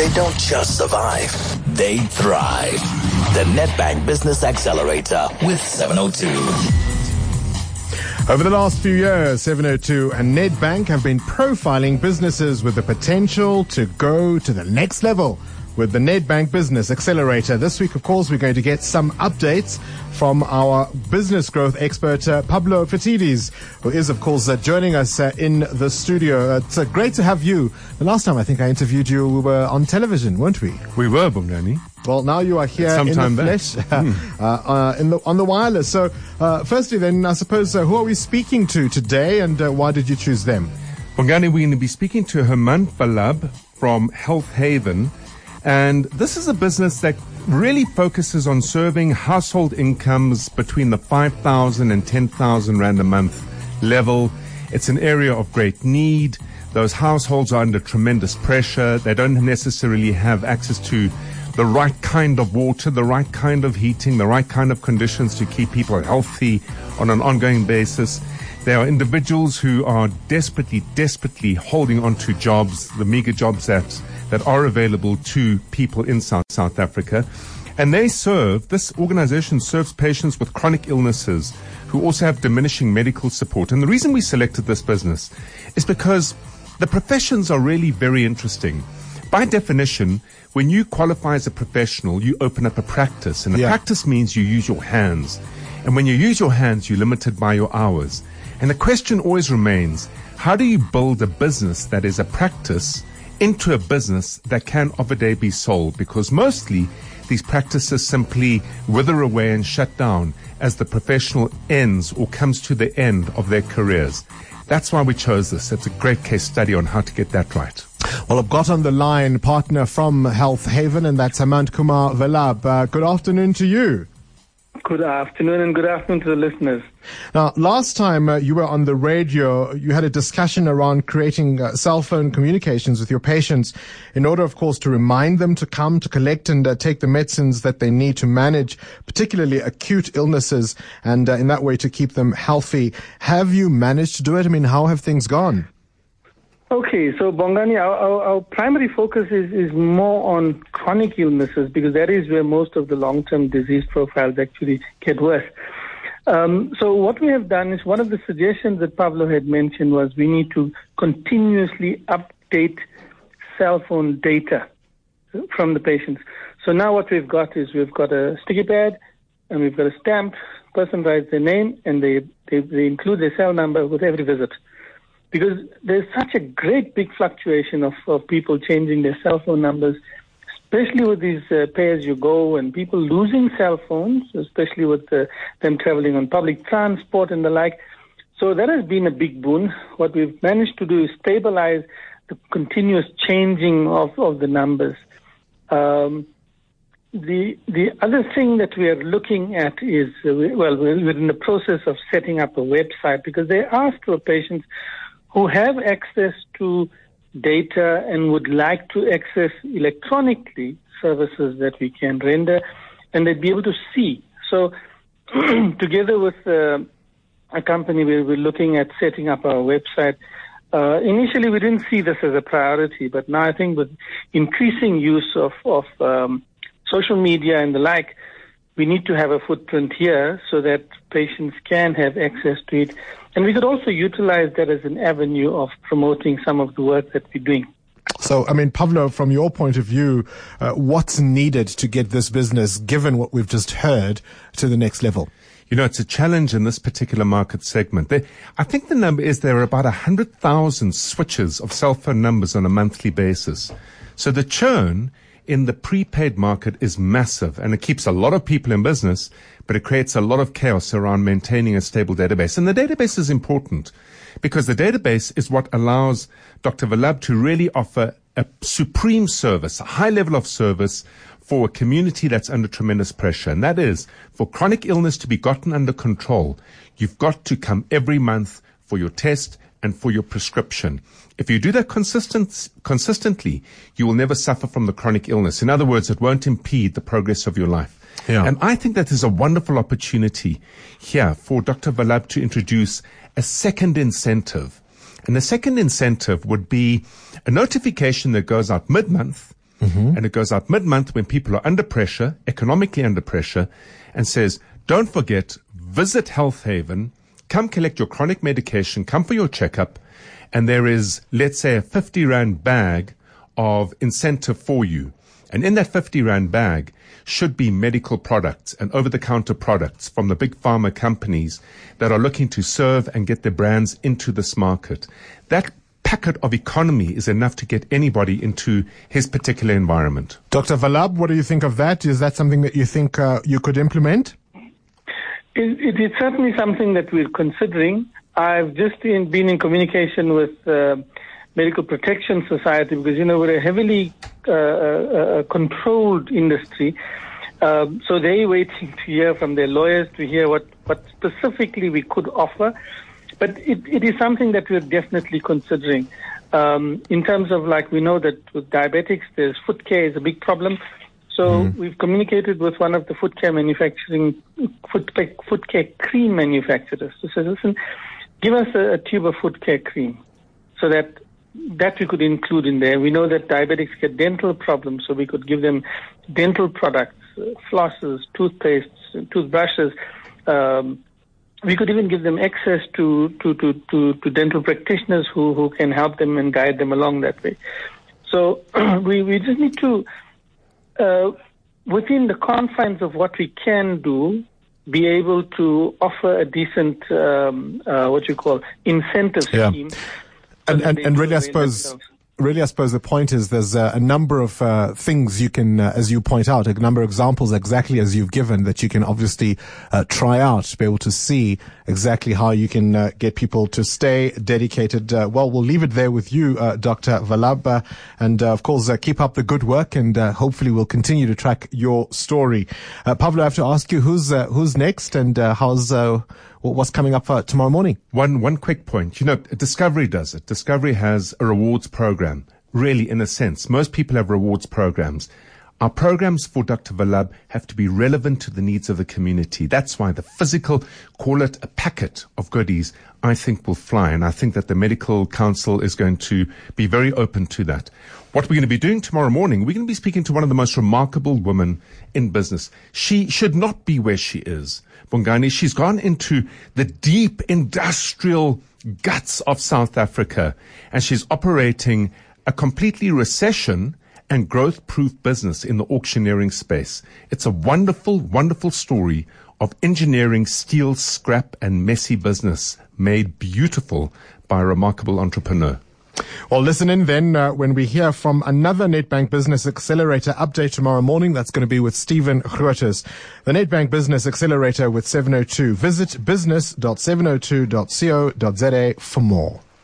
They don't just survive, they thrive. The Nedbank Business Accelerator with 702. Over the last few years, 702 and Nedbank have been profiling businesses with the potential to go to the next level with the Nedbank Business Accelerator. This week, of course, we're going to get some updates from our business growth expert, uh, Pavlo Phitidis, who is, of course, uh, joining us uh, in the studio. It's uh, great to have you. The last time I think I interviewed you, we were on television, weren't we? We were, Bongani. Well, now you are here in the flesh, mm. in the, on the wireless. So, firstly, then, I suppose, who are we speaking to today, and why did you choose them? Bongani, we're going to be speaking to Hemant Vallabh from Health Haven. And this is a business that really focuses on serving household incomes between the 5,000 and 10,000 Rand a month level. It's an area of great need. Those households are under tremendous pressure. They don't necessarily have access to the right kind of water, the right kind of heating, the right kind of conditions to keep people healthy on an ongoing basis. There are individuals who are desperately, desperately holding on to jobs, the meager jobs that that are available to people in South, South Africa. And they serve, this organization serves patients with chronic illnesses who also have diminishing medical support. And the reason we selected this business is because the professions are really very interesting. By definition, when you qualify as a professional, you open up a practice. And a yeah. practice means you use your hands. And when you use your hands, you're limited by your hours. And the question always remains, how do you build a business that is a practice into a business that can of a day be sold because mostly these practices simply wither away and shut down as the professional ends or comes to the end of their careers. That's why we chose this. It's a great case study on how to get that right. Well, I've got on the line partner from Health Haven, and that's Hemant Kumar Vallabh. Uh, good afternoon to you. Good afternoon and good afternoon to the listeners. Now, last time uh, you were on the radio, you had a discussion around creating uh, cell phone communications with your patients in order, of course, to remind them to come to collect and uh, take the medicines that they need to manage, particularly acute illnesses, and uh, in that way to keep them healthy. Have you managed to do it? I mean, how have things gone? Okay, so Bongani, our, our, our, primary focus is, is more on chronic illnesses because that is where most of the long term disease profiles actually get worse. Um, so, what we have done is one of the suggestions that Pavlo had mentioned was we need to continuously update cell phone data from the patients. So, now what we've got is we've got a sticky pad and we've got a stamp. Person writes their name and they, they, they include their cell number with every visit because there's such a great big fluctuation of, of people changing their cell phone numbers, especially with these uh, pay as you go and people losing cell phones, especially with uh, them traveling on public transport and the like. So that has been a big boon. What we've managed to do is stabilize the continuous changing of, of the numbers. Um, the the other thing that we are looking at is uh, well we're in the process of setting up a website because they ask our patients who have access to data and would like to access electronically services that we can render, and they'd be able to see. So, together with uh, a company, we we're looking at setting up our website. Uh, initially, we didn't see this as a priority, but now I think with increasing use of, of um, social media and the like, we need to have a footprint here so that patients can have access to it. And we could also utilize that as an avenue of promoting some of the work that we're doing. So, I mean, Pavlo, from your point of view, uh, what's needed to get this business, given what we've just heard, to the next level? You know, it's a challenge in this particular market segment. There, I think the number is there are about 100,000 switches of cell phone numbers on a monthly basis. So the churn in the prepaid market is massive and it keeps a lot of people in business, but it creates a lot of chaos around maintaining a stable database. And the database is important because the database is what allows Dr. Vallabh to really offer a supreme service, a high level of service for a community that's under tremendous pressure. And that is for chronic illness to be gotten under control. You've got to come every month for your test and for your prescription. If you do that consistent, consistently, you will never suffer from the chronic illness. In other words, it won't impede the progress of your life. Yeah. And I think that is a wonderful opportunity here for Dr. Vallabh to introduce a second incentive. And the second incentive would be a notification that goes out mid-month mm-hmm. and it goes out mid month when people are under pressure, economically under pressure, and says, don't forget, visit Health Haven, come collect your chronic medication, come for your checkup, and there is, let's say, a 50 Rand bag of incentive for you. And in that 50 Rand bag should be medical products and over the counter products from the big pharma companies that are looking to serve and get their brands into this market. That packet of economy is enough to get anybody into his particular environment. Dr. Vallabh, what do you think of that? Is that something that you think uh, you could implement? It, it is certainly something that we're considering. I've just in, been in communication with uh, Medical Protection Society because, you know, we're a heavily uh, uh, uh controlled industry. Um, so they're waiting to hear from their lawyers to hear what, what specifically we could offer. But it, it is something that we're definitely considering. Um, in terms of like, we know that with diabetics, there's foot care is a big problem. So mm. we've communicated with one of the foot care manufacturing, foot, foot care cream manufacturers to say, listen, give us a, a tube of foot care cream so that that we could include in there. We know that diabetics get dental problems, so we could give them dental products, uh, flosses, toothpastes, toothbrushes. Um, we could even give them access to, to, to, to, to dental practitioners who, who can help them and guide them along that way. So we, we just need to, uh, within the confines of what we can do, be able to offer a decent, um, uh, what you call, incentive yeah. scheme. And, and, and really, I suppose, really, I suppose the point is there's uh, a number of uh, things you can, uh, as you point out, a number of examples exactly as you've given that you can obviously uh, try out to be able to see exactly how you can uh, get people to stay dedicated. Uh, well, we'll leave it there with you, Dr. Vallabh, and of course keep up the good work, and hopefully we'll continue to track your story. Pavlo, I have to ask you who's who's next, and how's what's coming up for tomorrow morning? One one quick point. You know, Discovery does it. Discovery has a rewards program. Really, in a sense, most people have rewards programs. Our programs for Dr. Vallabh have to be relevant to the needs of the community. That's why the physical, call it a packet of goodies, I think will fly. And I think that the Medical Council is going to be very open to that. What we're going to be doing tomorrow morning, we're going to be speaking to one of the most remarkable women in business. She should not be where she is. Bongani, she's gone into the deep industrial guts of South Africa and she's operating a completely recession and growth proof business in the auctioneering space. It's a wonderful, wonderful story of engineering, steel, scrap, and messy business made beautiful by a remarkable entrepreneur. Well, listen in then uh, when we hear from another Nedbank Business Accelerator update tomorrow morning. That's going to be with Stephen Grootes. The Nedbank Business Accelerator with 702. Visit business.702.co.za for more.